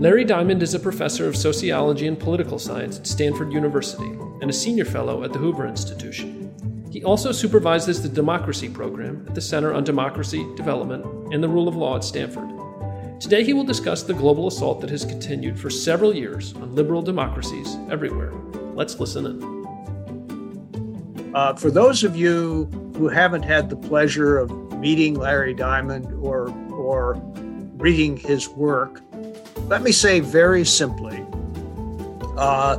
Larry Diamond is a professor of sociology and political science at Stanford University and a senior fellow at the Hoover Institution. He also supervises the Democracy Program at the Center on Democracy, Development, and the Rule of Law at Stanford. Today, he will discuss the global assault that has continued for several years on liberal democracies everywhere. Let's listen in. Uh, for those of you who haven't had the pleasure of meeting Larry Diamond or, or reading his work, let me say very simply uh,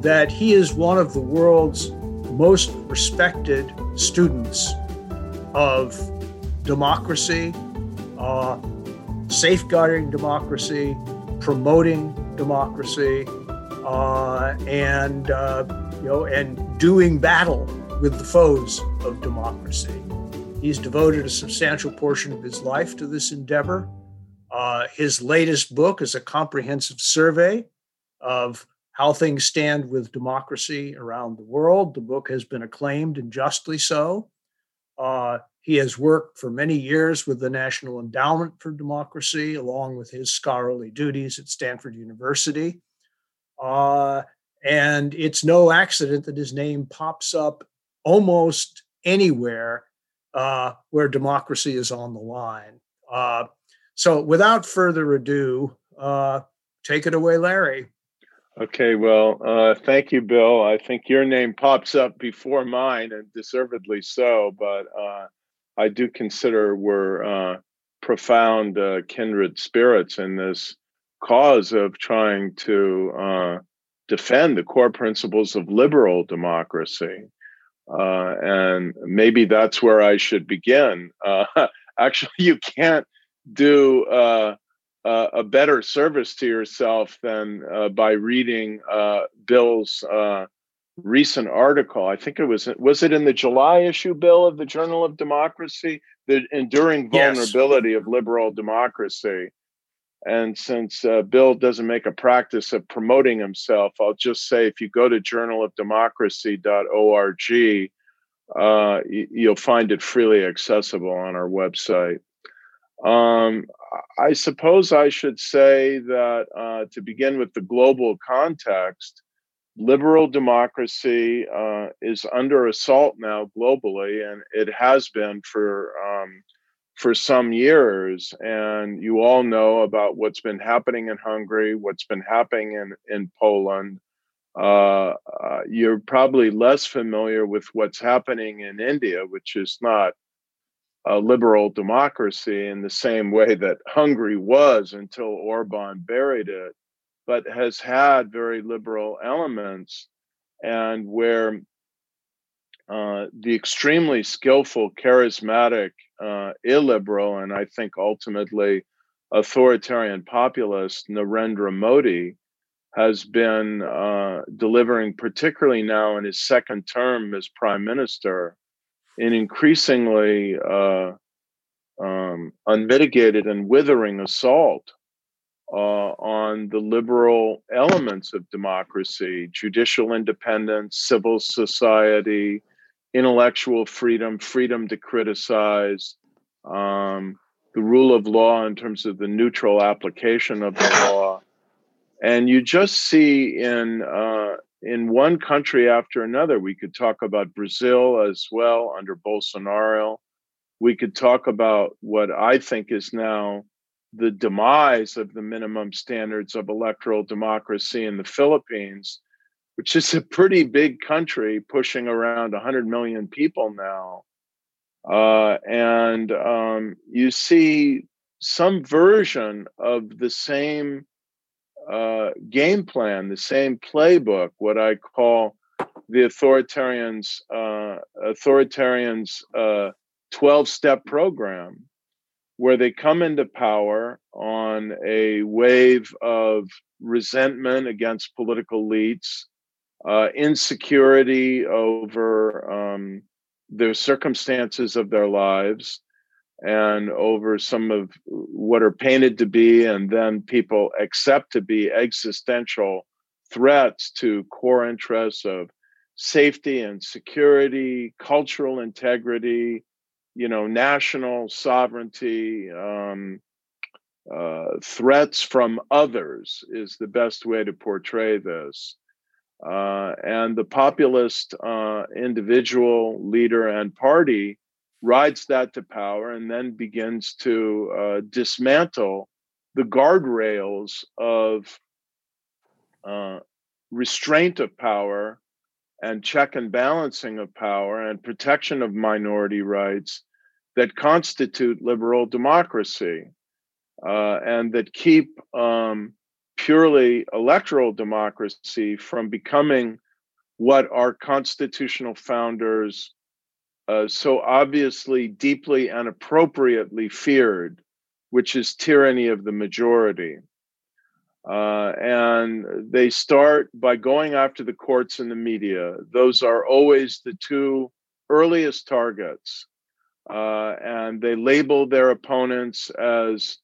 that he is one of the world's most respected students of democracy, uh, safeguarding democracy, promoting democracy, uh, and uh, you know, and doing battle with the foes of democracy. He's devoted a substantial portion of his life to this endeavor. Uh, his latest book is a comprehensive survey of how things stand with democracy around the world. The book has been acclaimed and justly so. Uh, he has worked for many years with the National Endowment for Democracy, along with his scholarly duties at Stanford University. Uh, and it's no accident that his name pops up almost anywhere uh, where democracy is on the line. Uh, so, without further ado, uh, take it away, Larry. Okay, well, uh, thank you, Bill. I think your name pops up before mine, and deservedly so. But uh, I do consider we're uh, profound kindred spirits in this cause of trying to defend the core principles of liberal democracy. Uh, and maybe that's where I should begin. Uh, actually, you can't do uh, a better service to yourself than uh, by reading uh, Bill's uh, recent article. I think it was was it in the July issue, Bill, of the Journal of Democracy, the enduring vulnerability yes. of liberal democracy. And since uh, Bill doesn't make a practice of promoting himself, I'll just say if you go to journalofdemocracy.org, uh, you'll find it freely accessible on our website. Um, I suppose I should say that uh, to begin with the global context, liberal democracy uh, is under assault now globally, and it has been for um, for some years. And you all know about what's been happening in Hungary, what's been happening in, in Poland. Uh, uh, you're probably less familiar with what's happening in India, which is not a liberal democracy in the same way that Hungary was until Orban buried it, but has had very liberal elements, and where uh, the extremely skillful, charismatic, uh, illiberal, and I think ultimately authoritarian populist Narendra Modi has been uh, delivering, particularly now in his second term as prime minister, an increasingly uh, um, unmitigated and withering assault uh, on the liberal elements of democracy, judicial independence, civil society, intellectual freedom, freedom to criticize, um, the rule of law in terms of the neutral application of the law. And you just see in uh, in one country after another. We could talk about Brazil as well under Bolsonaro. We could talk about what I think is now the demise of the minimum standards of electoral democracy in the Philippines, which is a pretty big country pushing around 100 million people now. Uh, and um, you see some version of the same uh, game plan, the same playbook, what I call the authoritarians uh, authoritarians uh, 12 step program where they come into power on a wave of resentment against political elites, uh, insecurity over um, the circumstances of their lives, and over some of what are painted to be and then people accept to be existential threats to core interests of safety and security, cultural integrity, you know, national sovereignty, um, uh, threats from others is the best way to portray this. Uh, and the populist uh, individual, leader, and party rides that to power and then begins to uh, dismantle the guardrails of uh, restraint of power and check and balancing of power and protection of minority rights that constitute liberal democracy uh, and that keep um, purely electoral democracy from becoming what our constitutional founders uh, so obviously, deeply, and appropriately feared, which is tyranny of the majority. Uh, and they start by going after the courts and the media. Those are always the two earliest targets. Uh, and they label their opponents as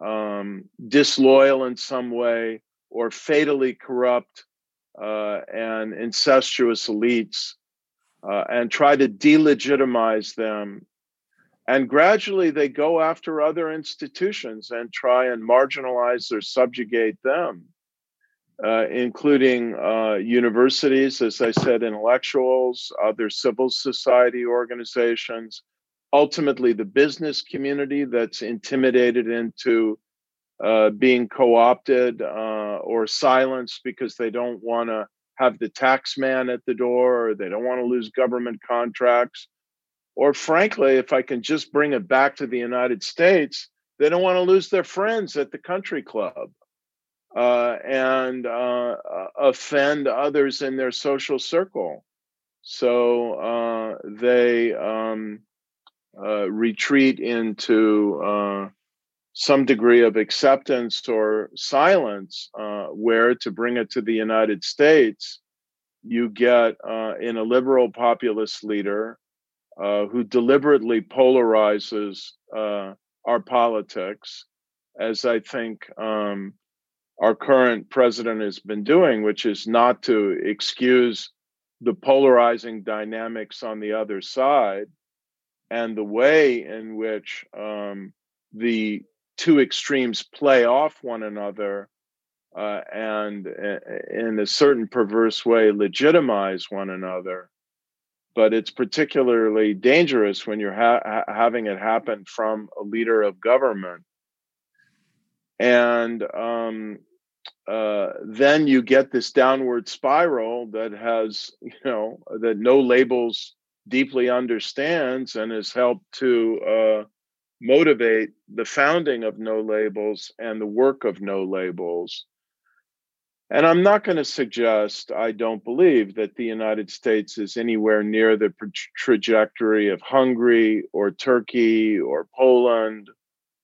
um, disloyal in some way or fatally corrupt uh, and incestuous elites uh, and try to delegitimize them. And gradually they go after other institutions and try and marginalize or subjugate them, uh, including uh, universities, as I said, intellectuals, other civil society organizations, ultimately the business community that's intimidated into uh, being co opted uh, or silenced because they don't want to have the tax man at the door, or they don't want to lose government contracts. Or frankly, if I can just bring it back to the United States, they don't want to lose their friends at the country club uh, and uh, uh offend others in their social circle. So uh, they um, uh, retreat into uh, some degree of acceptance or silence, uh, where to bring it to the United States, you get uh, in a liberal populist leader uh, who deliberately polarizes uh, our politics, as I think um, our current president has been doing, which is not to excuse the polarizing dynamics on the other side and the way in which um, the two extremes play off one another uh, and uh, in a certain perverse way legitimize one another but it's particularly dangerous when you're ha- having it happen from a leader of government. And um, uh, then you get this downward spiral that has you know that no labels deeply understands and has helped to uh, motivate the founding of no labels and the work of no labels. And I'm not going to suggest, I don't believe that the United States is anywhere near the trajectory of Hungary or Turkey or Poland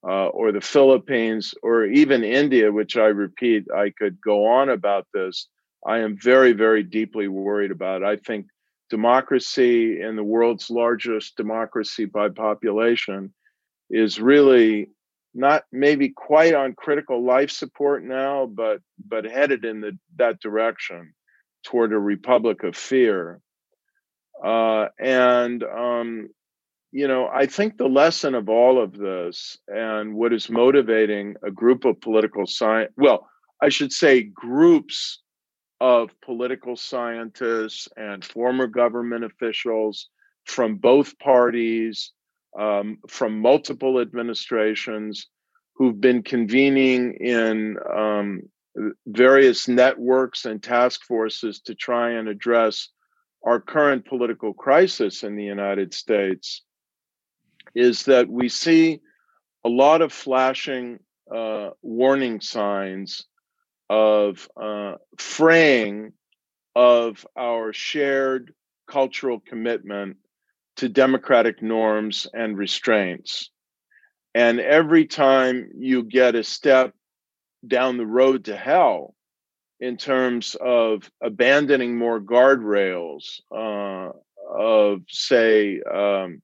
uh, or the Philippines or even India, which I repeat, I could go on about this. I am very, very deeply worried about. I think democracy in the world's largest democracy by population is really not maybe quite on critical life support now, but but headed in the, that direction toward a republic of fear. Uh, and um, you know, I think the lesson of all of this and what is motivating a group of political science, well, I should say groups of political scientists and former government officials from both parties um, from multiple administrations who've been convening in um, various networks and task forces to try and address our current political crisis in the United States is that we see a lot of flashing uh, warning signs of uh, fraying of our shared cultural commitment to democratic norms and restraints. And every time you get a step down the road to hell in terms of abandoning more guardrails, uh, of, say, um,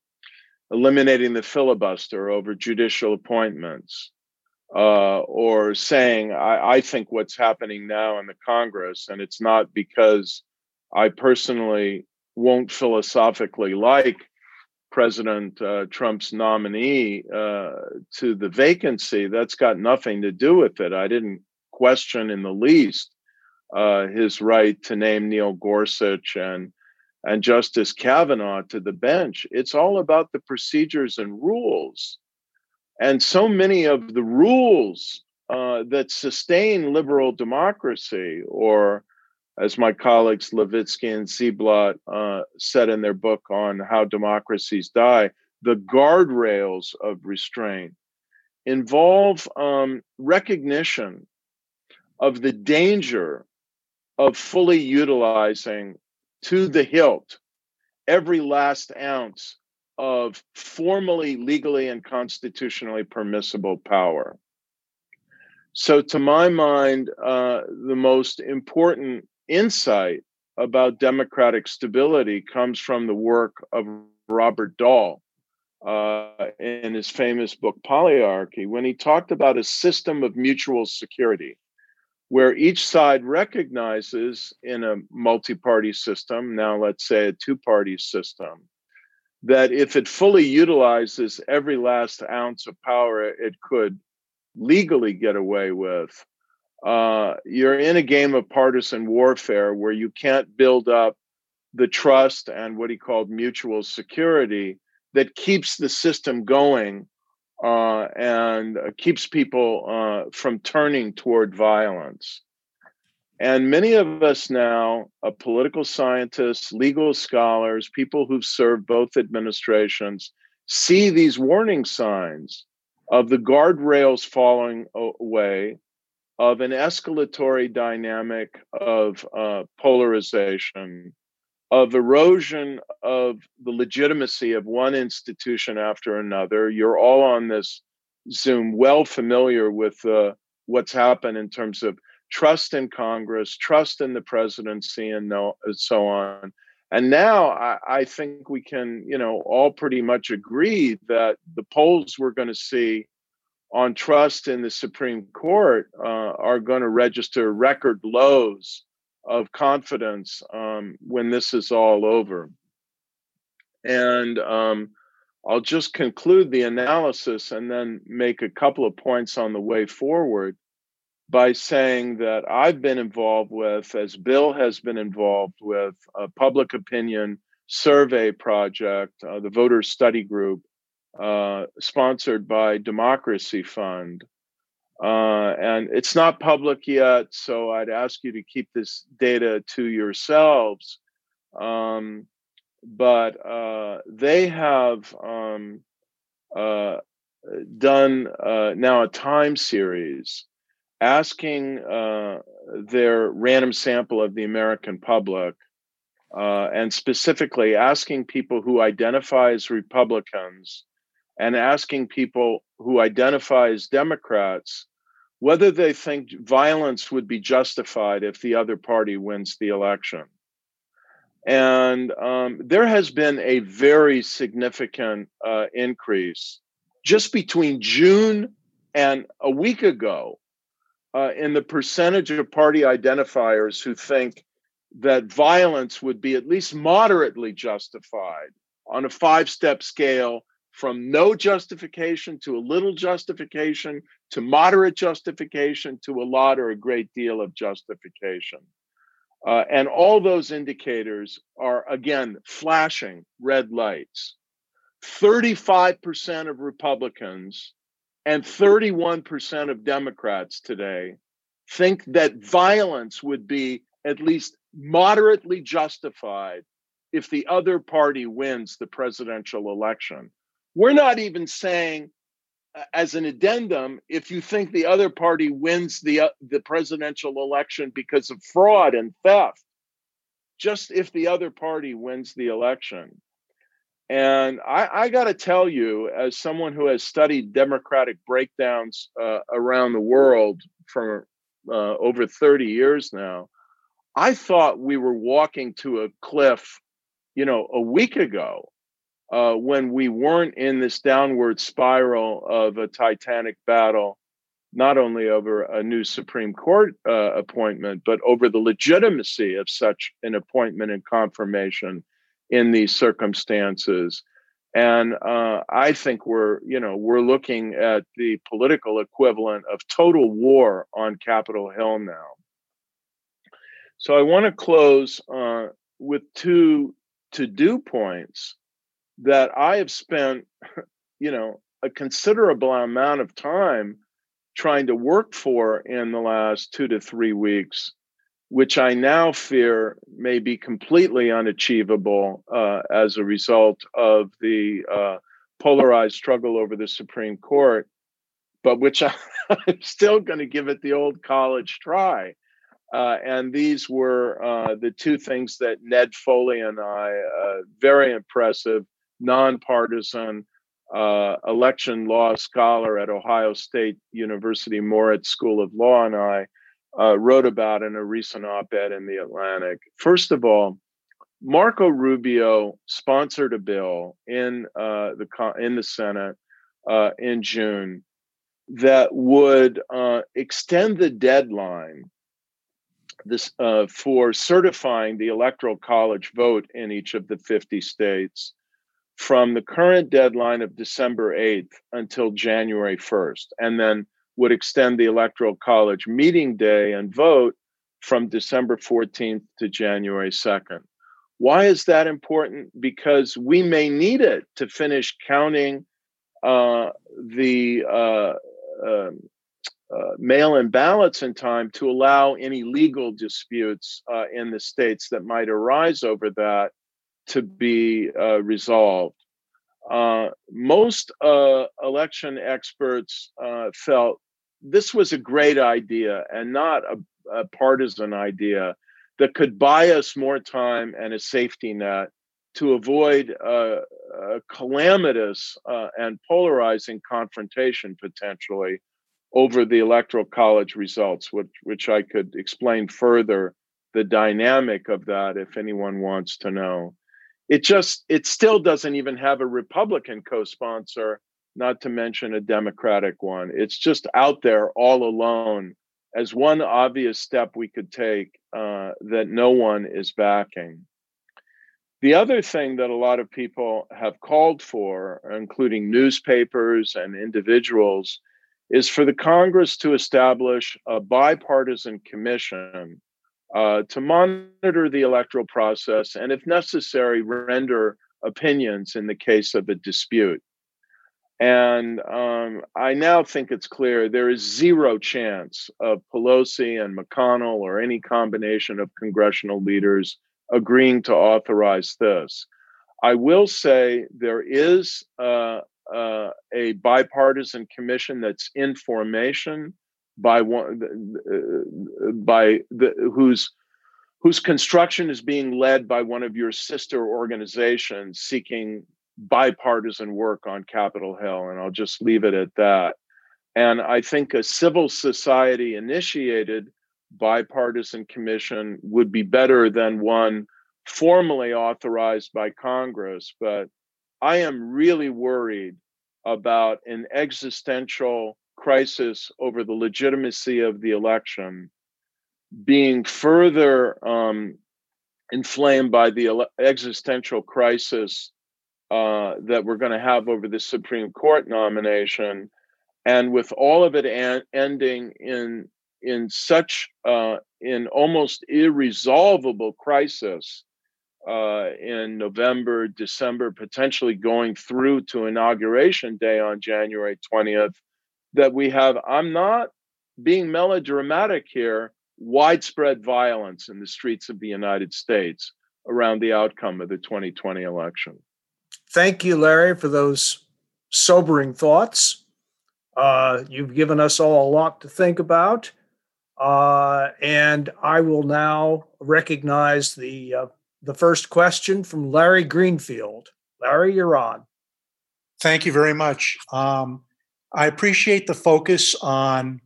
eliminating the filibuster over judicial appointments, uh, or saying, I, I think what's happening now in the Congress, and it's not because I personally won't philosophically like President uh, Trump's nominee uh, to the vacancy. That's got nothing to do with it. I didn't question in the least uh, his right to name Neil Gorsuch and and Justice Kavanaugh to the bench. It's all about the procedures and rules. And so many of the rules uh, that sustain liberal democracy, or as my colleagues Levitsky and Ziblatt uh, said in their book on how democracies die, the guardrails of restraint involve um, recognition of the danger of fully utilizing to the hilt every last ounce of formally, legally, and constitutionally permissible power. So, to my mind, uh, the most important insight about democratic stability comes from the work of Robert Dahl uh, in his famous book Polyarchy, when he talked about a system of mutual security where each side recognizes in a multi party system, now let's say a two party system, that if it fully utilizes every last ounce of power it could legally get away with, uh, you're in a game of partisan warfare where you can't build up the trust and what he called mutual security that keeps the system going uh, and uh, keeps people uh, from turning toward violence. And many of us now, uh, political scientists, legal scholars, people who've served both administrations, see these warning signs of the guardrails falling away, of an escalatory dynamic of uh, polarization, of erosion of the legitimacy of one institution after another. You're all on this Zoom, well familiar with uh, what's happened in terms of trust in Congress, trust in the presidency, and so on. And now I, I think we can, you know, all pretty much agree that the polls we're going to see on trust in the Supreme Court uh, are going to register record lows of confidence um, when this is all over. And um, I'll just conclude the analysis and then make a couple of points on the way forward by saying that I've been involved with, as Bill has been involved with, a public opinion survey project, uh, the Voter Study Group, uh, sponsored by Democracy Fund, uh, and it's not public yet, so I'd ask you to keep this data to yourselves. Um, but uh, they have um, uh, done uh, now a time series asking uh, their random sample of the American public, uh, and specifically asking people who identify as Republicans and asking people who identify as Democrats whether they think violence would be justified if the other party wins the election. And um, there has been a very significant uh, increase just between June and a week ago uh, in the percentage of party identifiers who think that violence would be at least moderately justified on a five step scale from no justification to a little justification to moderate justification to a lot or a great deal of justification. Uh, and all those indicators are, again, flashing red lights. 35% of Republicans and 31% of Democrats today think that violence would be at least moderately justified if the other party wins the presidential election. We're not even saying, uh, as an addendum, if you think the other party wins the uh, the presidential election because of fraud and theft, just if the other party wins the election. And I, I got to tell you, as someone who has studied democratic breakdowns uh, around the world for uh, over 30 years now, I thought we were walking to a cliff, you know, a week ago uh, when we weren't in this downward spiral of a titanic battle, not only over a new Supreme Court uh, appointment, but over the legitimacy of such an appointment and confirmation in these circumstances. And uh, I think we're, you know, we're looking at the political equivalent of total war on Capitol Hill now. So I want to close uh, with two to-do points that I have spent, you know, a considerable amount of time trying to work for in the last two to three weeks, which I now fear may be completely unachievable uh, as a result of the uh, polarized struggle over the Supreme Court, but which I, am still going to give it the old college try. Uh, and these were uh, the two things that Ned Foley and I, uh, very impressive, nonpartisan, uh, election law scholar at Ohio State University Moritz School of Law, and I uh, wrote about in a recent op ed in the Atlantic. First of all, Marco Rubio sponsored a bill in uh, the in the Senate uh, in June that would uh, extend the deadline this uh, for certifying the electoral college vote in each of the 50 states from the current deadline of December 8th until January 1st, and then would extend the Electoral College meeting day and vote from December 14th to January 2nd. Why is that important? Because we may need it to finish counting uh, the uh, um, uh, mail in ballots in time to allow any legal disputes uh, in the states that might arise over that to be uh, resolved. Uh, most uh, election experts uh, felt this was a great idea and not a, a, partisan idea that could buy us more time and a safety net to avoid a calamitous uh, and polarizing confrontation potentially over the electoral college results, which, which I could explain further the dynamic of that if anyone wants to know it just it still doesn't even have a republican co-sponsor not to mention a democratic one. It's just out there all alone as one obvious step we could take uh, that no one is backing. The other thing that a lot of people have called for including newspapers and individuals is for the congress to establish a bipartisan commission uh, to monitor the electoral process and, if necessary, render opinions in the case of a dispute. And um, I now think it's clear there is zero chance of Pelosi and McConnell or any combination of congressional leaders agreeing to authorize this. I will say there is uh, uh, a bipartisan commission that's in formation by one uh, by the whose whose construction is being led by one of your sister organizations seeking bipartisan work on Capitol Hill, and I'll just leave it at that. And I think a civil society initiated bipartisan commission would be better than one formally authorized by Congress. But I am really worried about an existential crisis over the legitimacy of the election being further um, inflamed by the ele- existential crisis uh, that we're going to have over the Supreme Court nomination, and with all of it an- ending in in such uh, in almost irresolvable crisis uh, in November, December, potentially going through to inauguration day on January twentieth that we have, I'm not being melodramatic here, widespread violence in the streets of the United States around the outcome of the 2020 election. Thank you, Larry, for those sobering thoughts. Uh, you've given us all a lot to think about. Uh, and I will now recognize the uh, the first question from Larry Greenfield. Larry, you're on. Thank you very much. Um, I appreciate the focus on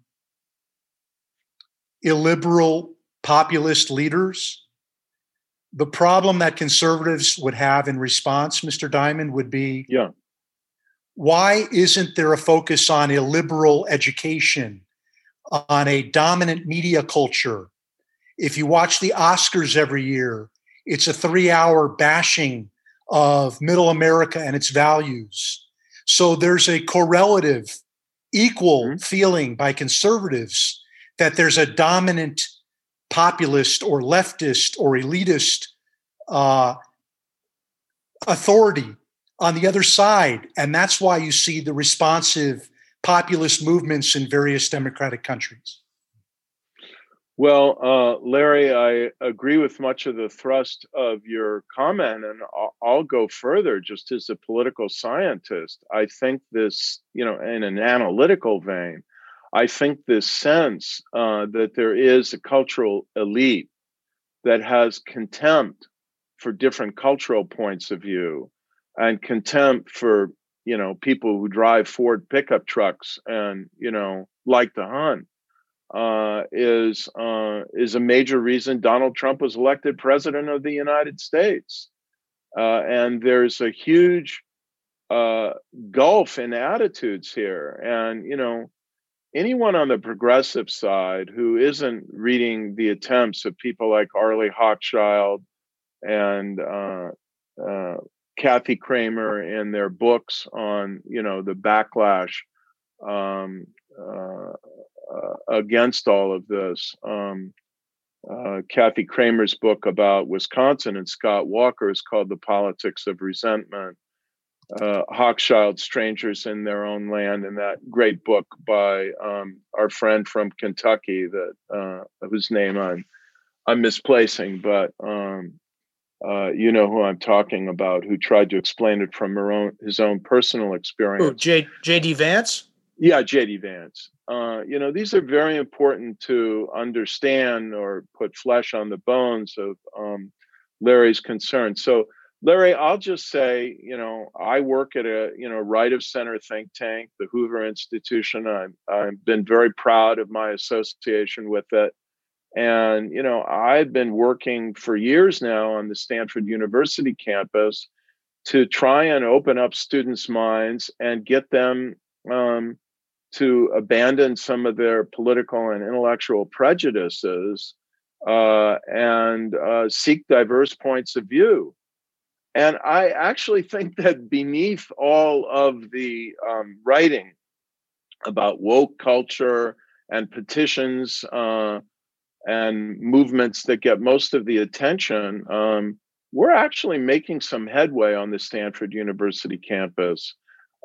illiberal populist leaders. The problem that conservatives would have in response, Mr. Diamond, would be yeah. why isn't there a focus on illiberal education, on a dominant media culture? If you watch the Oscars every year, it's a three hour bashing of middle America and its values. So there's a correlative, equal mm-hmm. feeling by conservatives that there's a dominant populist or leftist or elitist uh, authority on the other side. And that's why you see the responsive populist movements in various democratic countries. Well, uh, Larry, I agree with much of the thrust of your comment, and I'll, I'll, go further just as a political scientist. I think this, you know, in an analytical vein, I think this sense uh, that there is a cultural elite that has contempt for different cultural points of view and contempt for, you know, people who drive Ford pickup trucks and, you know, like to hunt uh, is uh, is a major reason Donald Trump was elected president of the United States. Uh, and there's a huge uh, gulf in attitudes here, and you know, anyone on the progressive side who isn't reading the attempts of people like Arlie Hochschild and uh, Kathy Cramer in their books on you know the backlash um, uh, against all of this. Um, uh, Kathy Cramer's book about Wisconsin and Scott Walker is called The Politics of Resentment. Uh, Hochschild, Strangers in Their Own Land, and that great book by um, our friend from Kentucky that uh, whose name I'm I'm misplacing, but um, uh, you know who I'm talking about, who tried to explain it from her own his own personal experience. Oh, J. J.D. Vance. Yeah, J.D. Vance. Uh, you know, these are very important to understand or put flesh on the bones of um, Larry's concerns. So, Larry, I'll just say, you know, I work at a, you know, right of center think tank, the Hoover Institution. I'm, I've been very proud of my association with it. And, you know, I've been working for years now on the Stanford University campus to try and open up students' minds and get them um, to abandon some of their political and intellectual prejudices uh, and uh, seek diverse points of view. And I actually think that beneath all of the um, writing about woke culture and petitions uh, and movements that get most of the attention, um, we're actually making some headway on the Stanford University campus.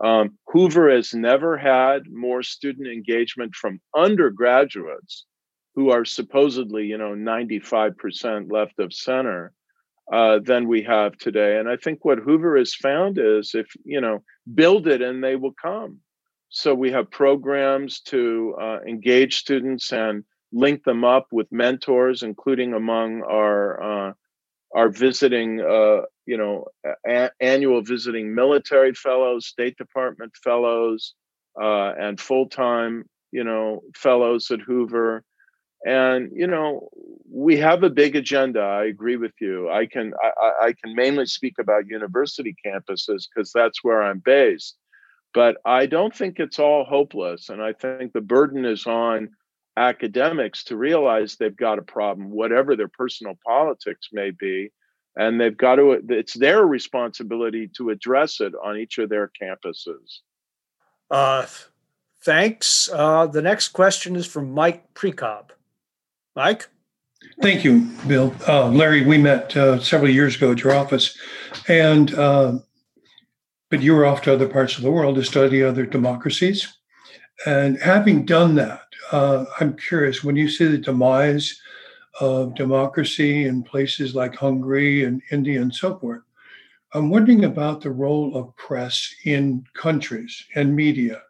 Um, Hoover has never had more student engagement from undergraduates who are supposedly, you know, 95% left of center uh, than we have today. And I think what Hoover has found is if, you know, build it and they will come. So we have programs to uh, engage students and link them up with mentors, including among our uh, our visiting uh, you know a- annual visiting military fellows state department fellows uh, and full-time you know fellows at hoover. And you know we have a big agenda i agree with you. I can i, I can mainly speak about university campuses because that's where i'm based. But i don't think it's all hopeless and i think the burden is on academics to realize they've got a problem whatever their personal politics may be and they've got to it's their responsibility to address it on each of their campuses. Uh, thanks. Uh, the next question is from mike precob. Mike? Thank you bill. Uh, larry we met uh, several years ago at your office and uh, but you were off to other parts of the world to study other democracies. And having done that uh, i'm curious when you see the demise of democracy in places like Hungary and India and so forth. I'm wondering about the role of press in countries and media,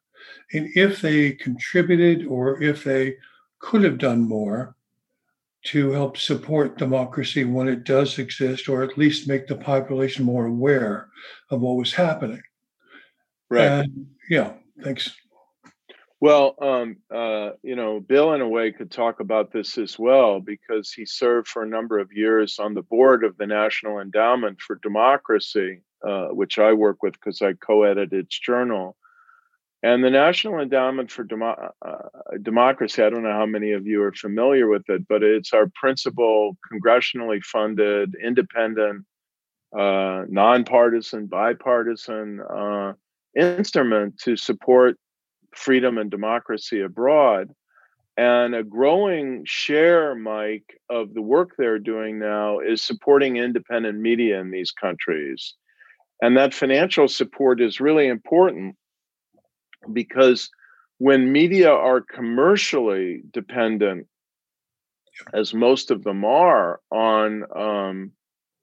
and if they contributed or if they could have done more to help support democracy when it does exist, or at least make the population more aware of what was happening. Right. And, yeah. Thanks. Well, um, uh, you know, Bill, in a way, could talk about this as well because he served for a number of years on the board of the National Endowment for Democracy, uh, which I work with because I co edited its journal. And the National Endowment for Demo- uh, Democracy, I don't know how many of you are familiar with it, but it's our principal congressionally funded, independent uh, nonpartisan, bipartisan uh, instrument to support freedom and democracy abroad. And a growing share, Mike, of the work they're doing now is supporting independent media in these countries. And that financial support is really important because when media are commercially dependent, as most of them are, on um,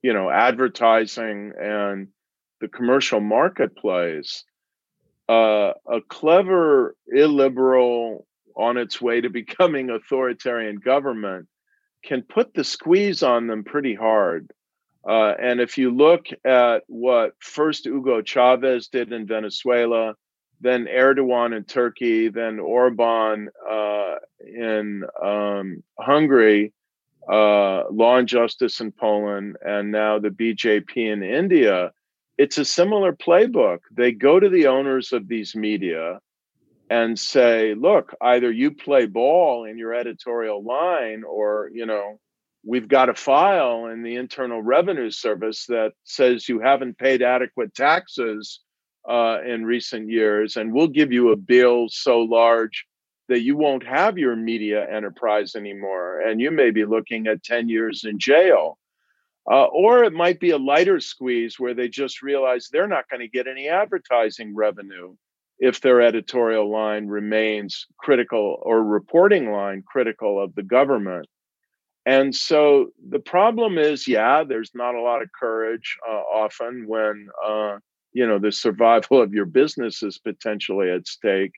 you know advertising and the commercial marketplace, uh, a clever illiberal on its way to becoming authoritarian government can put the squeeze on them pretty hard. Uh, and if you look at what first Hugo Chavez did in Venezuela, then Erdogan in Turkey, then Orban uh, in um, Hungary, uh, Law and Justice in Poland, and now the BJP in India, it's a similar playbook. They go to the owners of these media and say, look, either you play ball in your editorial line or, you know, we've got a file in the Internal Revenue Service that says you haven't paid adequate taxes uh, in recent years, and we'll give you a bill so large that you won't have your media enterprise anymore, and you may be looking at 10 years in jail. Uh, or it might be a lighter squeeze where they just realize they're not going to get any advertising revenue if their editorial line remains critical or reporting line critical of the government. And so the problem is, yeah, there's not a lot of courage uh, often when uh, you know the survival of your business is potentially at stake,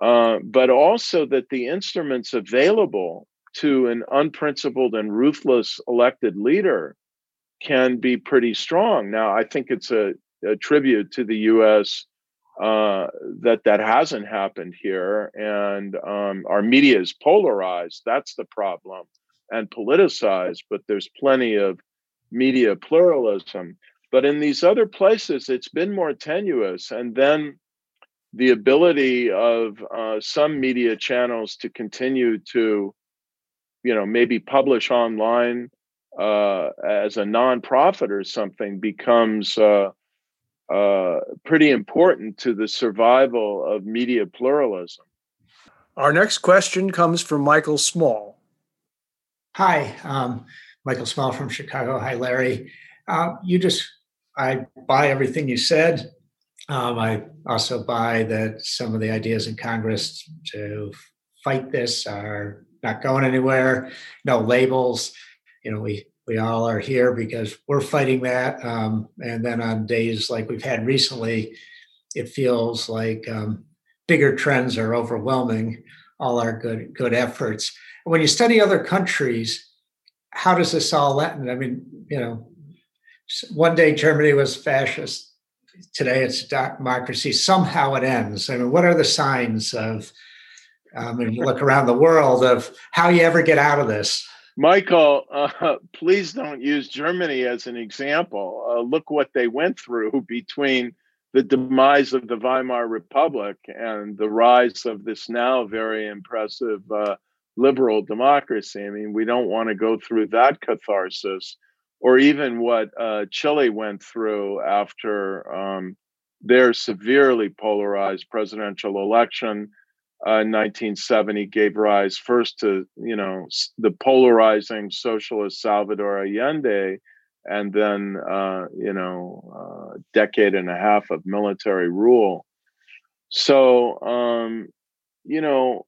uh, but also that the instruments available to an unprincipled and ruthless elected leader can be pretty strong. Now, I think it's a, a tribute to the U.S. Uh, that that hasn't happened here, and um, our media is polarized. That's the problem, and politicized. But there's plenty of media pluralism. But in these other places, it's been more tenuous, and then the ability of uh, some media channels to continue to you know maybe publish online uh, as a nonprofit or something becomes uh, uh, pretty important to the survival of media pluralism. Our next question comes from Michael Small. Hi, um, Michael Small from Chicago. Hi, Larry. Uh, you just, I buy everything you said. Um, I also buy that some of the ideas in Congress to fight this are not going anywhere. No labels. You know, we we all are here because we're fighting that. Um, and then on days like we've had recently, it feels like um, bigger trends are overwhelming all our good good efforts. When you study other countries, how does this all end? I mean, you know, one day Germany was fascist. Today it's democracy. Somehow it ends. I mean, what are the signs of? Um, and you look around the world of how you ever get out of this. Michael, uh, please don't use Germany as an example. Uh, look what they went through between the demise of the Weimar Republic and the rise of this now very impressive uh, liberal democracy. I mean, we don't want to go through that catharsis, or even what uh, Chile went through after um, their severely polarized presidential election uh, 1970 gave rise first to you know the polarizing socialist Salvador Allende, and then uh, you know a decade and a half of military rule. So um, you know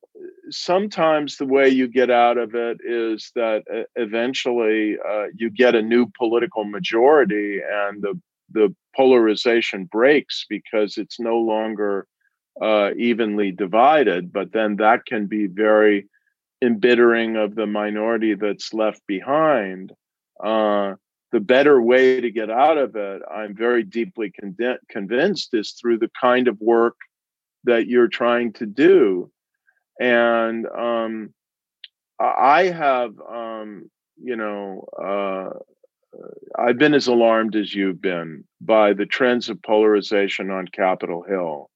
sometimes the way you get out of it is that eventually uh, you get a new political majority, and the the polarization breaks because it's no longer uh, evenly divided, but then that can be very embittering of the minority that's left behind. Uh, the better way to get out of it, I'm very deeply con- convinced, is through the kind of work that you're trying to do. And um, I have, um, you know, uh, I've been as alarmed as you've been by the trends of polarization on Capitol Hill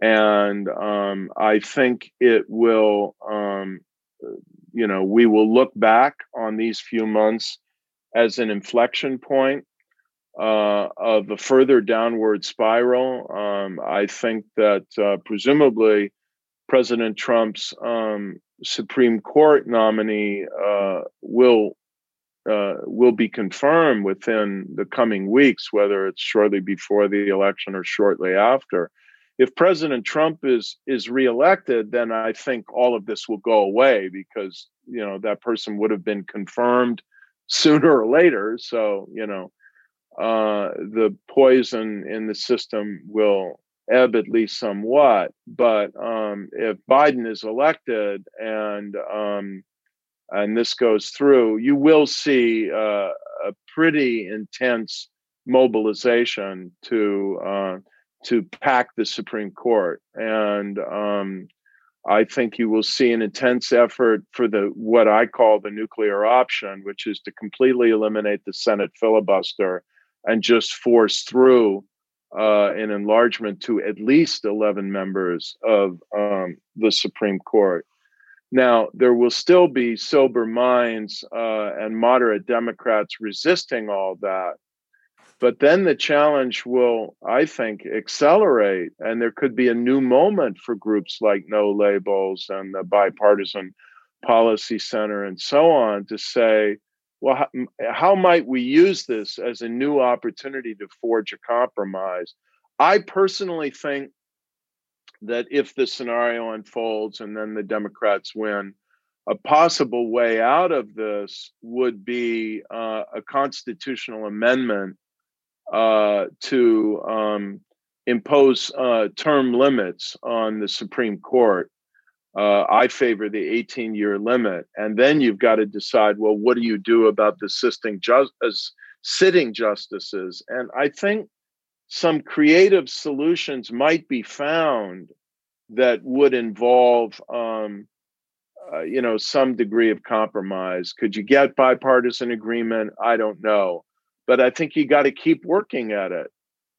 and um, I think it will. Um, you know, we will look back on these few months as an inflection point. uh, of a further downward spiral. Um, I think that uh, presumably President Trump's um, Supreme Court nominee uh, will uh, will be confirmed within the coming weeks, whether it's shortly before the election or shortly after. If President Trump is is reelected, then I think all of this will go away because you know that person would have been confirmed sooner or later. So you know uh, the poison in the system will ebb at least somewhat. But um, if Biden is elected and um, and this goes through, you will see uh, a pretty intense mobilization to uh, to pack the Supreme Court, and um, I think you will see an intense effort for the what I call the nuclear option, which is to completely eliminate the Senate filibuster and just force through uh, an enlargement to at least 11 members of um, the Supreme Court. Now, there will still be sober minds uh, and moderate Democrats resisting all that. But then the challenge will, I think, accelerate, and there could be a new moment for groups like No Labels and the Bipartisan Policy Center and so on to say, well, how, how might we use this as a new opportunity to forge a compromise? I personally think that if the scenario unfolds and then the Democrats win, a possible way out of this would be uh, a constitutional amendment uh, to um, impose uh, term limits on the Supreme Court uh, I favor the 18 year limit. And then you've got to decide well, what do you do about the sitting, just, sitting justices? And I think some creative solutions might be found that would involve, um, uh, you know, some degree of compromise. Could you get bipartisan agreement? I don't know. But I think you got to keep working at it.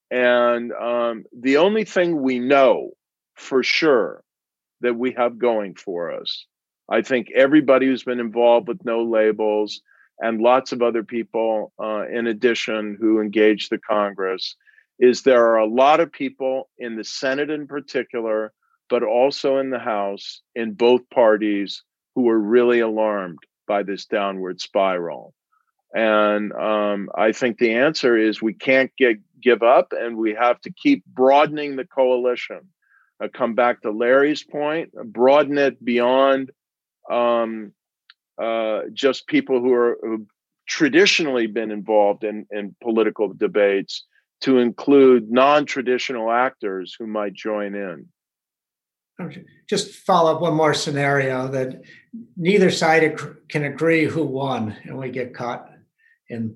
And um, the only thing we know for sure that we have going for us. I think everybody who's been involved with no labels and lots of other people, uh, in addition, who engage the Congress, is there are a lot of people in the Senate in particular, but also in the House, in both parties, who are really alarmed by this downward spiral. And um, I think the answer is we can't get give up, and we have to keep broadening the coalition uh, come back to Larry's point, broaden it beyond um, uh, just people who are who traditionally been involved in, in political debates to include non-traditional actors who might join in. Just follow up one more scenario that neither side can agree who won, and we get caught in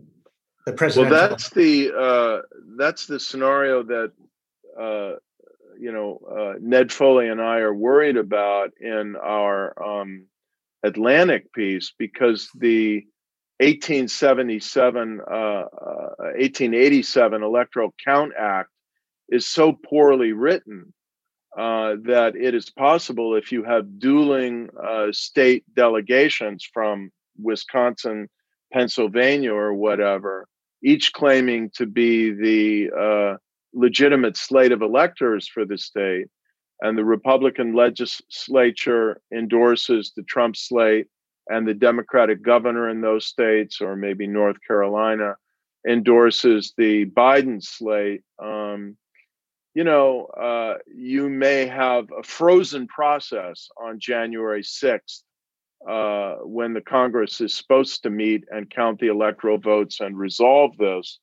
the presidential. Well, that's the uh, that's the scenario that uh, you know uh, Ned Foley and I are worried about in our um, Atlantic piece because the 1877 uh, 1887 uh, Electoral Count Act is so poorly written uh, that it is possible if you have dueling uh, state delegations from Wisconsin, Pennsylvania, or whatever, each claiming to be the legitimate slate of electors for the state, and the Republican legislature endorses the Trump slate, and the Democratic governor in those states, or maybe North Carolina, endorses the Biden slate. Um, you know, uh, you may have a frozen process on January 6th uh, when the Congress is supposed to meet and count the electoral votes and resolve this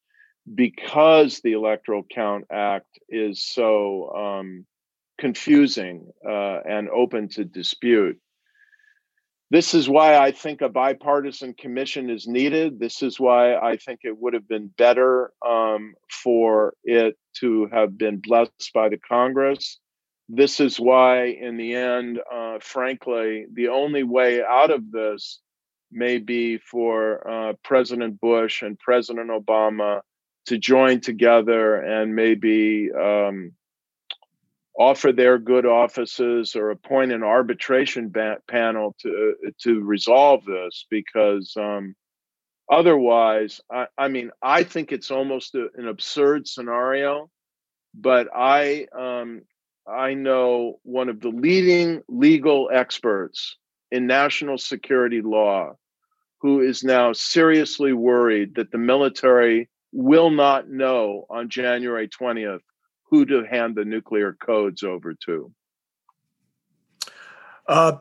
because the Electoral Count Act is so um, confusing uh, and open to dispute. This is why I think a bipartisan commission is needed. This is why I think it would have been better um, for it to have been blessed by the Congress. This is why, in the end, uh, frankly, the only way out of this may be for uh, President Bush and President Obama to join together and maybe um, offer their good offices or appoint an arbitration ba- panel to to resolve this because um, otherwise, I, I mean, I think it's almost a, an absurd scenario, but I um, I know one of the leading legal experts in national security law who is now seriously worried that the military will not know on January 20th who to hand the nuclear codes over to. Uh,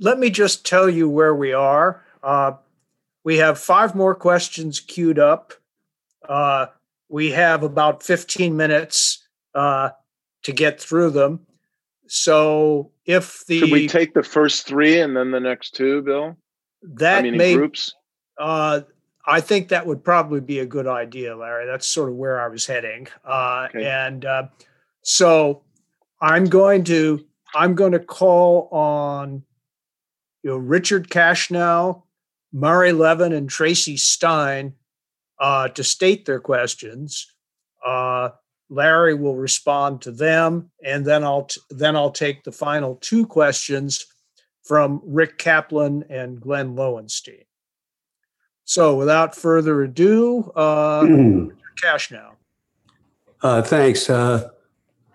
let me just tell you where we are. Uh, we have five more questions queued up. Uh, we have about 15 minutes uh, to get through them. So if the should we take the first three and then the next two, Bill? That I mean, may groups. Uh, I think that would probably be a good idea, Larry. That's sort of where I was heading. Uh, okay. And uh, so I'm going to I'm going to call on you know Richard Cashnow, Murray Levin, and Tracy Stein uh, to state their questions. Larry will respond to them, and then I'll t- then I'll take the final two questions from Rick Kaplan and Glenn Lowenstein. So, without further ado, uh, Cashnow. Uh, thanks, uh,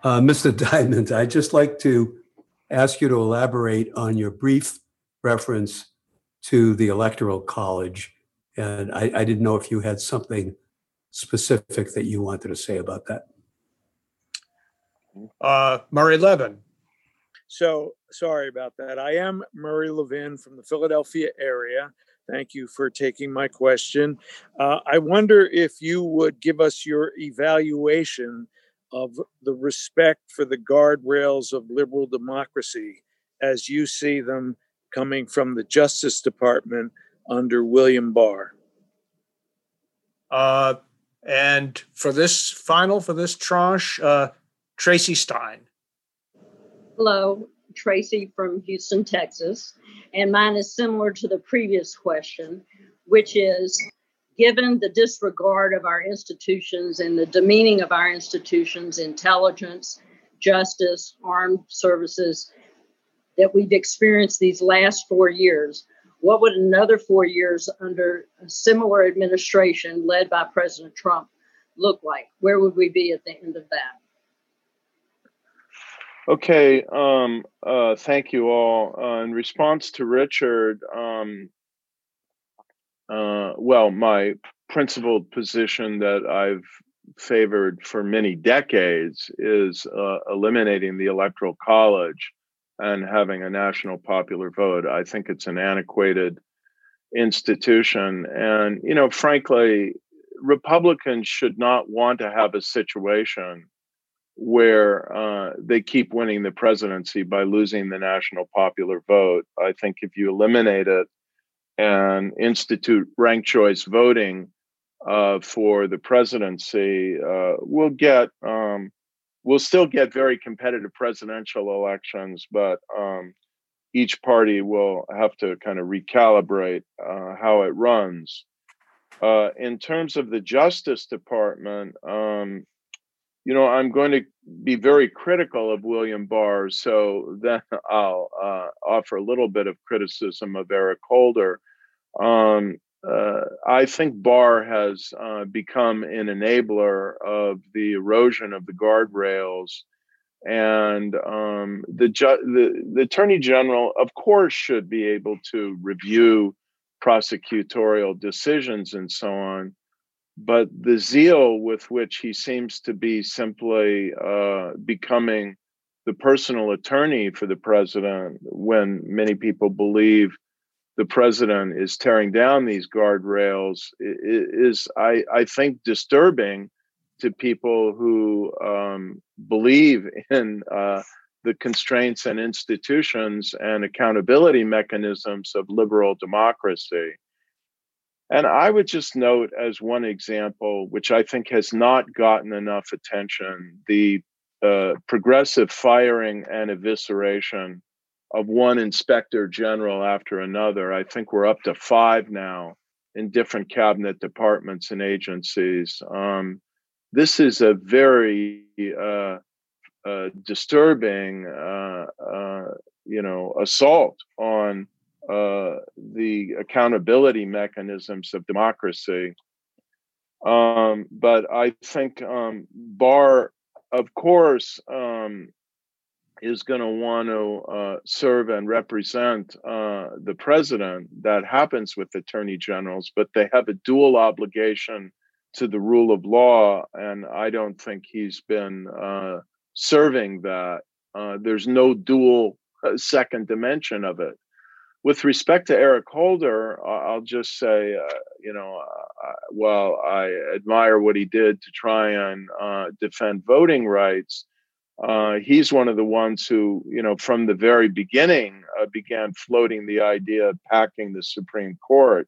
uh, Mr. Diamond. I'd just like to ask you to elaborate on your brief reference to the Electoral College, and I, I didn't know if you had something specific that you wanted to say about that. Uh, Murray Levin. So sorry about that. I am Murray Levin from the Philadelphia area. Thank you for taking my question. Uh, I wonder if you would give us your evaluation of the respect for the guardrails of liberal democracy as you see them coming from the Justice Department under William Barr. Uh, and for this final, for this tranche, uh, Tracy Stein. Hello, Tracy from Houston, Texas. And mine is similar to the previous question, which is given the disregard of our institutions and the demeaning of our institutions, intelligence, justice, armed services, that we've experienced these last four years, what would another four years under a similar administration led by President Trump look like? Where would we be at the end of that? Okay, um, uh, thank you all. Uh, in response to Richard, um, uh, well, my principled position that I've favored for many decades is uh, eliminating the electoral college and having a national popular vote. I think it's an antiquated institution. And, you know, frankly, Republicans should not want to have a situation where uh, they keep winning the presidency by losing the national popular vote. I think if you eliminate it and institute ranked choice voting uh, for the presidency, uh, we'll get um, we'll still get very competitive presidential elections, but um, each party will have to kind of recalibrate uh, how it runs. Uh, in terms of the Justice Department, um, you know, I'm going to be very critical of William Barr, so then I'll uh, offer a little bit of criticism of Eric Holder. Um, uh, I think Barr has uh, become an enabler of the erosion of the guardrails, and um, the, ju- the the Attorney General, of course, should be able to review prosecutorial decisions and so on but the zeal with which he seems to be simply uh, becoming the personal attorney for the president when many people believe the president is tearing down these guardrails is I, I think disturbing to people who um, believe in uh, the constraints and institutions and accountability mechanisms of liberal democracy. And I would just note as one example, which I think has not gotten enough attention, the uh, progressive firing and evisceration of one inspector general after another. I think we're up to five now in different cabinet departments and agencies. Um, this is a very uh, uh, disturbing, uh, uh, you know, assault on uh, the accountability mechanisms of democracy. Um, but I think um, Barr, of course, um, is going to want to uh, serve and represent uh, the president. That happens with attorney generals, but they have a dual obligation to the rule of law, and I don't think he's been uh, serving that. Uh, there's no dual uh, second dimension of it. With respect to Eric Holder, I'll just say, uh, you know, while I admire what he did to try and defend voting rights, uh, he's one of the ones who, you know, from the very beginning uh, began floating the idea of packing the Supreme Court.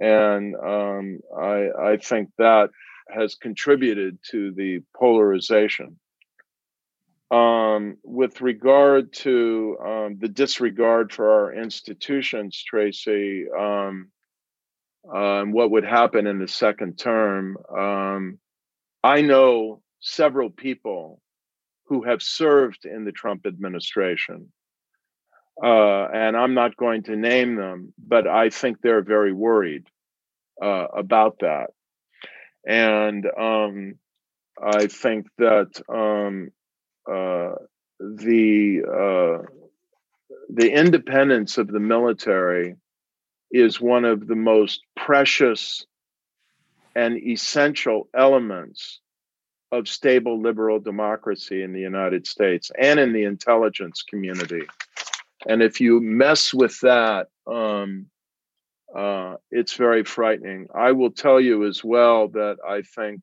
And um, I, I think that has contributed to the polarization. Um, with regard to um, the disregard for our institutions, Tracy, um, and what would happen in the second term, um, I know several people who have served in the Trump administration. Uh, and I'm not going to name them, but I think they're very worried uh, about that. And um, I think that um, the uh, the independence of the military is one of the most precious and essential elements of stable liberal democracy in the United States and in the intelligence community. And if you mess with that, um, uh, it's very frightening. I will tell you as well that I think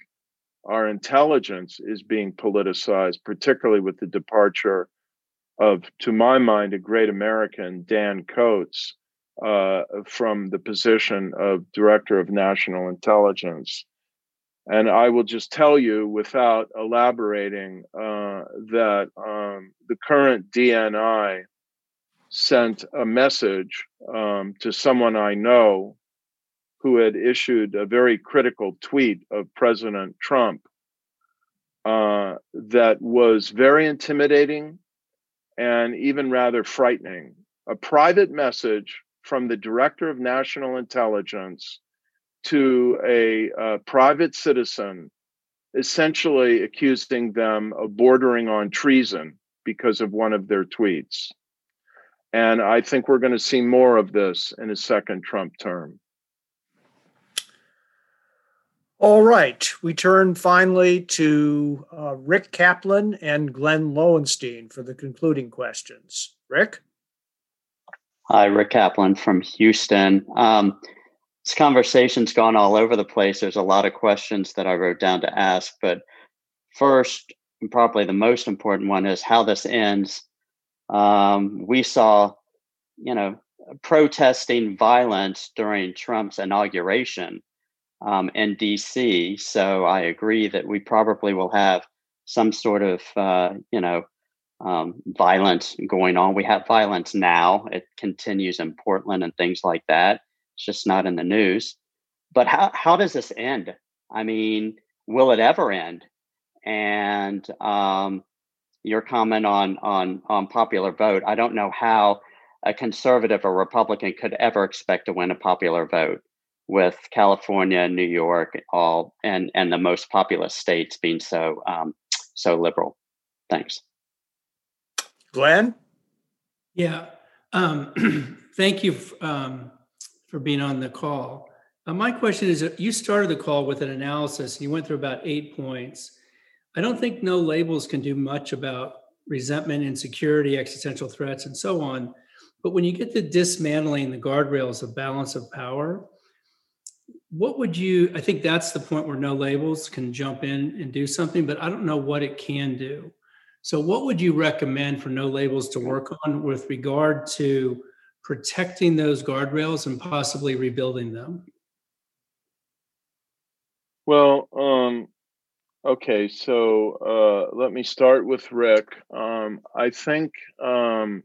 our intelligence is being politicized, particularly with the departure of, to my mind, a great American, Dan Coats, uh, from the position of Director of National Intelligence. And I will just tell you without elaborating uh, that um, the current DNI sent a message um, to someone I know who had issued a very critical tweet of President Trump uh, that was very intimidating and even rather frightening. A private message from the director of national intelligence to a, a private citizen, essentially accusing them of bordering on treason because of one of their tweets. And I think we're going to see more of this in a second Trump term. All right. We turn finally to uh, Rick Kaplan and Glenn Lowenstein for the concluding questions. Rick? Hi, Rick Kaplan from Houston. Um, this conversation's gone all over the place. There's a lot of questions that I wrote down to ask, but first, and probably the most important one is how this ends. Um, we saw, you know, protesting violence during Trump's inauguration um, in DC. So I agree that we probably will have some sort of, uh, you know, um, violence going on. We have violence now. It continues in Portland and things like that. It's just not in the news. But how how does this end? I mean, will it ever end? And um, your comment on on on popular vote, I don't know how a conservative or Republican could ever expect to win a popular vote with California, New York, all and and the most populous states being so um, so liberal. Thanks, Glenn. Yeah, um, thank you. Um, for being on the call. Uh, my question is you started the call with an analysis, you went through about eight points. I don't think no labels can do much about resentment, insecurity, existential threats, and so on. But when you get to dismantling the guardrails of balance of power, what would you? I think that's the point where no labels can jump in and do something, but I don't know what it can do. So, what would you recommend for no labels to work on with regard to protecting those guardrails and possibly rebuilding them? Well, um, okay, so uh, let me start with Rick. Um, I think um,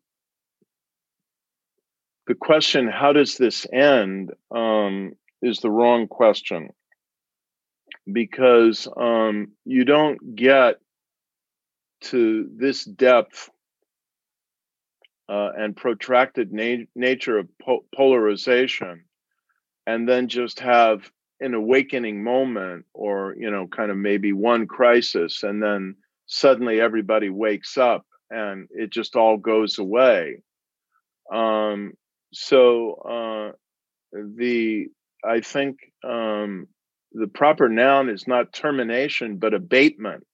the question, how does this end, um, is the wrong question. Because um, you don't get to this depth uh, and protracted na- nature of po- polarization, and then just have an awakening moment or you know kind of maybe one crisis and then suddenly everybody wakes up and it just all goes away. Um, so uh, the i think um, the proper noun is not termination but abatement.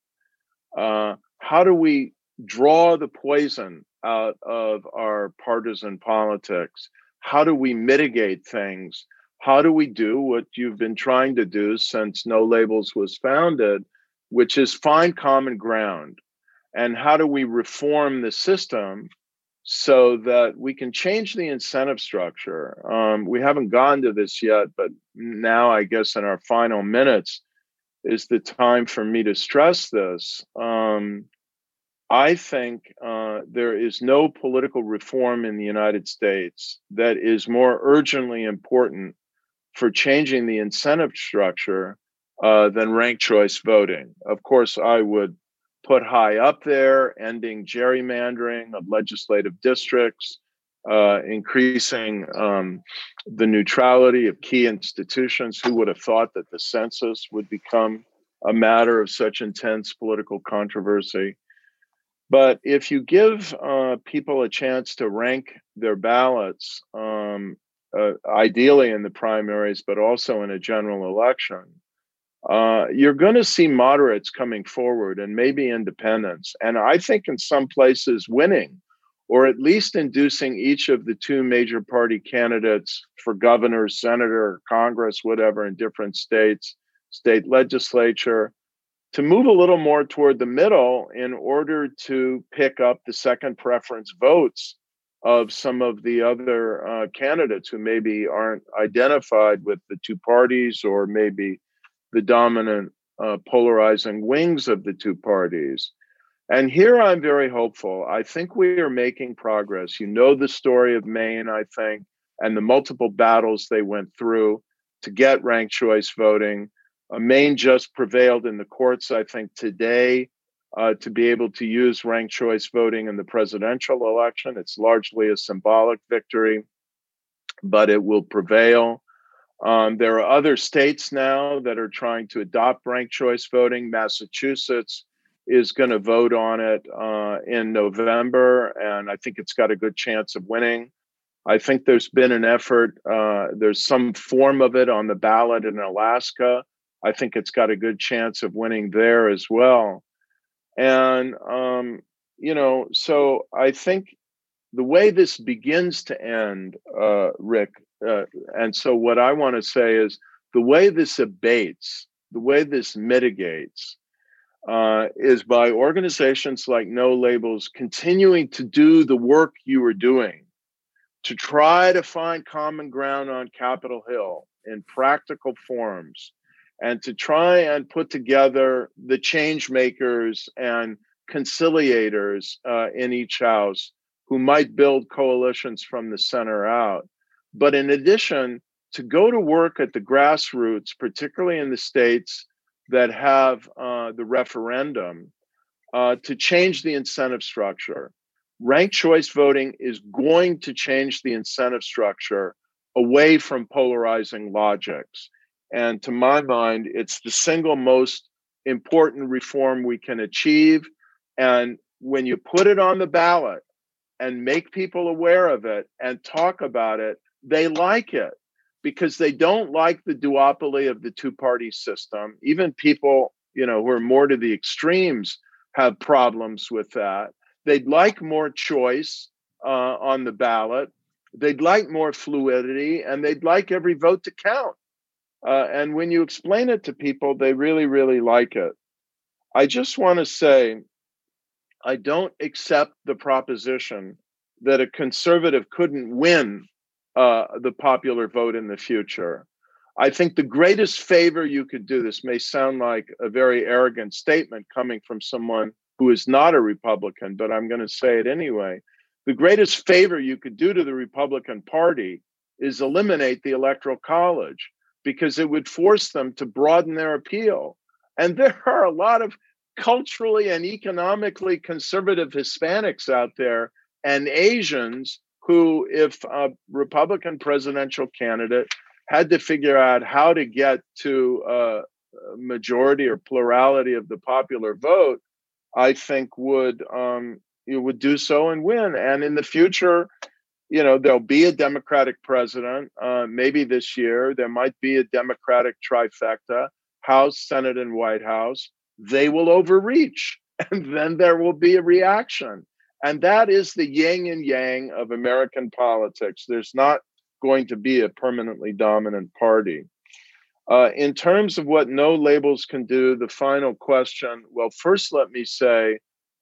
Uh, how do we draw the poison out of our partisan politics? How do we mitigate things? How do we do what you've been trying to do since No Labels was founded, which is find common ground? And how do we reform the system so that we can change the incentive structure? Um, we haven't gone to this yet, but now I guess in our final minutes is the time for me to stress this. Um, I think uh, there is no political reform in the United States that is more urgently important for changing the incentive structure uh, than ranked choice voting. Of course, I would put high up there ending gerrymandering of legislative districts, uh, increasing um, the neutrality of key institutions. Who would have thought that the census would become a matter of such intense political controversy? But if you give uh, people a chance to rank their ballots, um, uh, ideally in the primaries, but also in a general election, uh, you're going to see moderates coming forward and maybe independents. And I think in some places winning, or at least inducing each of the two major party candidates for governor, senator, Congress, whatever, in different states, state legislature, to move a little more toward the middle in order to pick up the second preference votes of some of the other uh, candidates who maybe aren't identified with the two parties or maybe the dominant uh, polarizing wings of the two parties. And here I'm very hopeful. I think we are making progress. You know the story of Maine, I think, and the multiple battles they went through to get ranked choice voting. Uh, Maine just prevailed in the courts, I think, today uh, to be able to use ranked choice voting in the presidential election. It's largely a symbolic victory, but it will prevail. Um, there are other states now that are trying to adopt ranked choice voting. Massachusetts is going to vote on it uh, in November, and I think it's got a good chance of winning. I think there's been an effort, uh, there's some form of it on the ballot in Alaska. I think it's got a good chance of winning there as well. And, um, you know, so I think the way this begins to end, uh, Rick, uh, and so what I want to say is the way this abates, the way this mitigates, uh, is by organizations like No Labels continuing to do the work you were doing to try to find common ground on Capitol Hill in practical forms and to try and put together the change makers and conciliators uh, in each house who might build coalitions from the center out. But in addition, to go to work at the grassroots, particularly in the states that have uh, the referendum, uh, to change the incentive structure. Ranked choice voting is going to change the incentive structure away from polarizing logics. And to my mind, it's the single most important reform we can achieve. And when you put it on the ballot and make people aware of it and talk about it, they like it because they don't like the duopoly of the two party system. Even people, you know, who are more to the extremes have problems with that. They'd like more choice uh, on the ballot. They'd like more fluidity and they'd like every vote to count. Uh, and when you explain it to people, they really, really like it. I just want to say I don't accept the proposition that a conservative couldn't win uh, the popular vote in the future. I think the greatest favor you could do, this may sound like a very arrogant statement coming from someone who is not a Republican, but I'm going to say it anyway. The greatest favor you could do to the Republican Party is eliminate the Electoral College because it would force them to broaden their appeal. And there are a lot of culturally and economically conservative Hispanics out there, and Asians who, if a Republican presidential candidate had to figure out how to get to a majority or plurality of the popular vote, I think would um, you would do so and win. And in the future, you know, there'll be a Democratic president. Uh, maybe this year there might be a Democratic trifecta: House, Senate, and White House. They will overreach, and then there will be a reaction. And that is the yin and yang of American politics. There's not going to be a permanently dominant party. Uh, in terms of what no labels can do, the final question well, first, let me say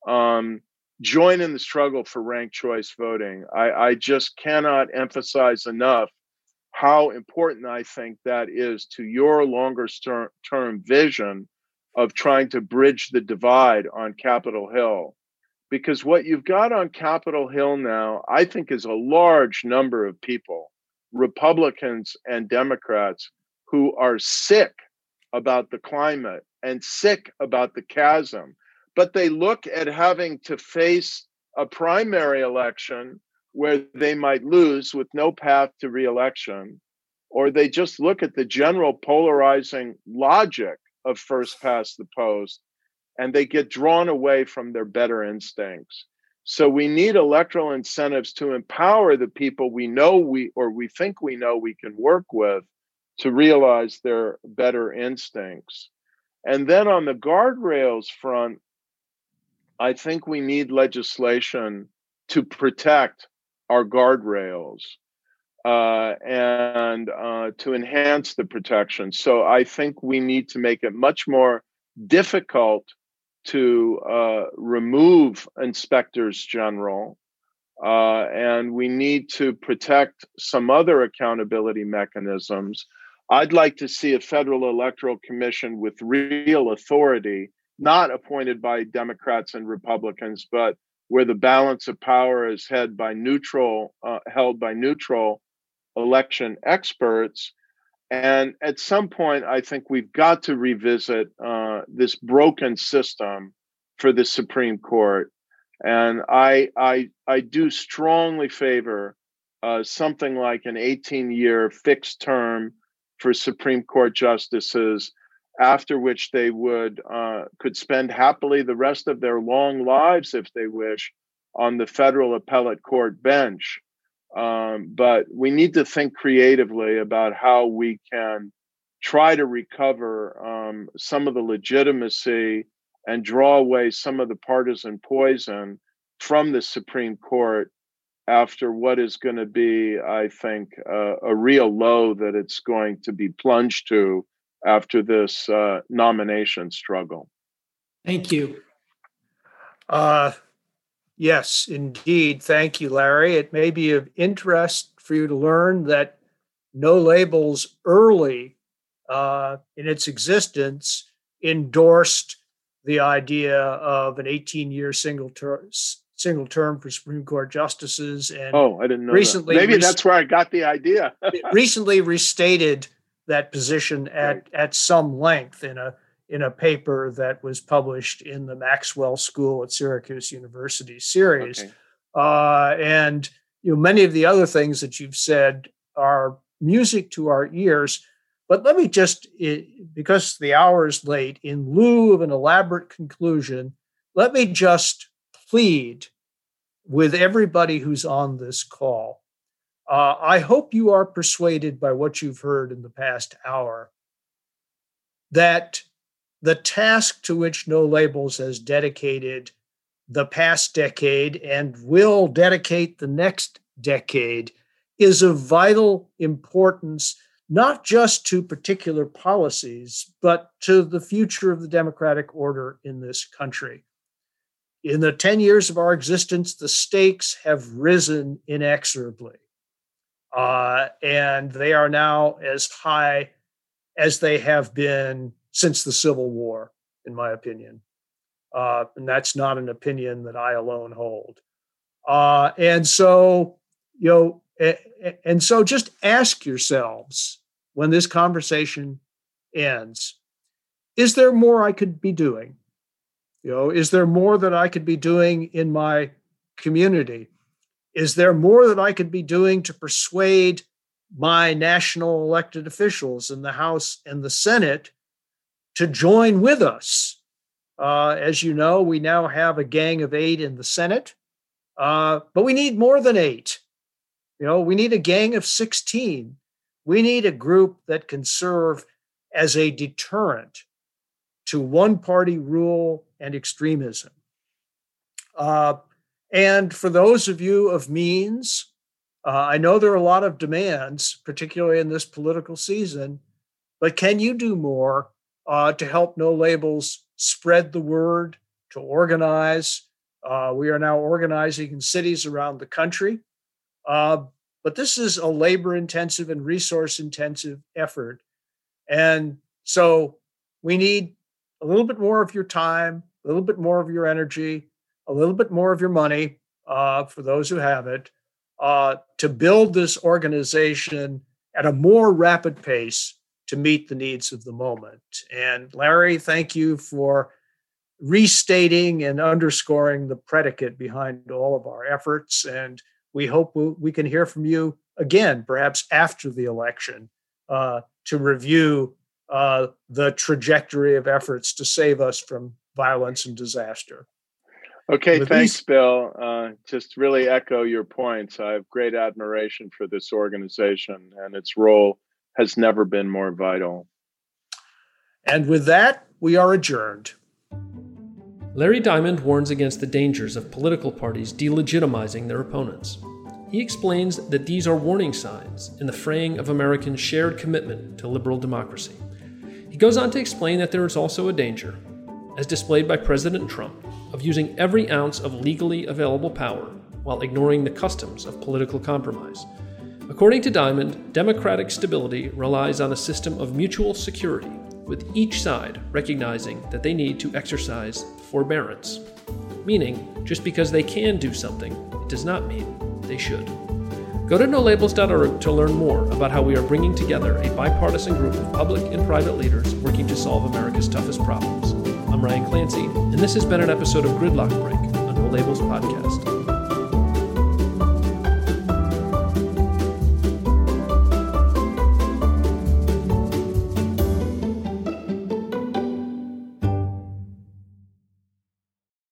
um, join in the struggle for ranked choice voting. I, I just cannot emphasize enough how important I think that is to your longer term vision of trying to bridge the divide on Capitol Hill because what you've got on Capitol Hill now, I think, is a large number of people, Republicans and Democrats, who are sick about the climate and sick about the chasm. But they look at having to face a primary election where they might lose with no path to reelection, or they just look at the general polarizing logic of first past the post and they get drawn away from their better instincts. So we need electoral incentives to empower the people we know we or we think we know we can work with to realize their better instincts. And then on the guardrails front, I think we need legislation to protect our guardrails uh, and uh, to enhance the protection. So I think we need to make it much more difficult to uh, remove inspectors general, uh, and we need to protect some other accountability mechanisms. I'd like to see a federal electoral commission with real authority, not appointed by Democrats and Republicans, but where the balance of power is held by neutral, uh, held by neutral election experts and at some point, I think we've got to revisit uh, this broken system for the Supreme Court. And I, I, I do strongly favor uh, something like an 18 year fixed term for Supreme Court justices, after which they would uh, could spend happily the rest of their long lives, if they wish, on the federal appellate court bench. Um, but we need to think creatively about how we can try to recover um, some of the legitimacy and draw away some of the partisan poison from the Supreme Court after what is going to be, I think, uh, a real low that it's going to be plunged to after this uh, nomination struggle. Thank you. Uh, Yes, indeed. Thank you, Larry. It may be of interest for you to learn that No Labels early uh, in its existence endorsed the idea of an 18 year single term. Single term for Supreme Court justices, and oh, I didn't know. Recently, that. maybe that's where I got the idea. recently restated that position at right. at some length in a in a paper that was published in the Maxwell School at Syracuse University series. Okay. Uh, and you know, many of the other things that you've said are music to our ears. But let me just, because the hour is late, in lieu of an elaborate conclusion, let me just plead with everybody who's on this call. Uh, I hope you are persuaded by what you've heard in the past hour that the task to which No Labels has dedicated the past decade and will dedicate the next decade is of vital importance, not just to particular policies, but to the future of the democratic order in this country. In the 10 years of our existence, the stakes have risen inexorably. Uh, and they are now as high as they have been since the Civil War, in my opinion. Uh, and that's not an opinion that I alone hold. Uh, and so, you know, and so just ask yourselves when this conversation ends is there more I could be doing? You know, is there more that I could be doing in my community? Is there more that I could be doing to persuade my national elected officials in the House and the Senate to join with us? Uh, as you know, we now have a gang of eight in the Senate, uh, but we need more than eight. You know, we need a gang of 16. We need a group that can serve as a deterrent to one party rule and extremism. Uh, and for those of you of means, uh, I know there are a lot of demands, particularly in this political season, but can you do more uh, to help No Labels spread the word, to organize? Uh, we are now organizing in cities around the country. Uh, but this is a labor intensive and resource intensive effort. And so we need a little bit more of your time, a little bit more of your energy, a little bit more of your money uh, for those who have it uh, to build this organization at a more rapid pace to meet the needs of the moment. And Larry, thank you for restating and underscoring the predicate behind all of our efforts. And we hope we can hear from you again, perhaps after the election, uh, to review uh, the trajectory of efforts to save us from violence and disaster. Okay, With thanks, these- Bill. Uh, just really echo your points. I have great admiration for this organization, and its role has never been more vital. And with that, we are adjourned. Larry Diamond warns against the dangers of political parties delegitimizing their opponents. He explains that these are warning signs in the fraying of Americans' shared commitment to liberal democracy. He goes on to explain that there is also a danger, as displayed by President Trump, of using every ounce of legally available power while ignoring the customs of political compromise. According to Diamond, democratic stability relies on a system of mutual security with each side recognizing that they need to exercise forbearance. Meaning, just because they can do something, it does not mean they should. Go to nolabels.org to learn more about how we are bringing together a bipartisan group of public and private leaders working to solve America's toughest problems. I'm Ryan Clancy, and this has been an episode of Gridlock Break, a No Labels podcast.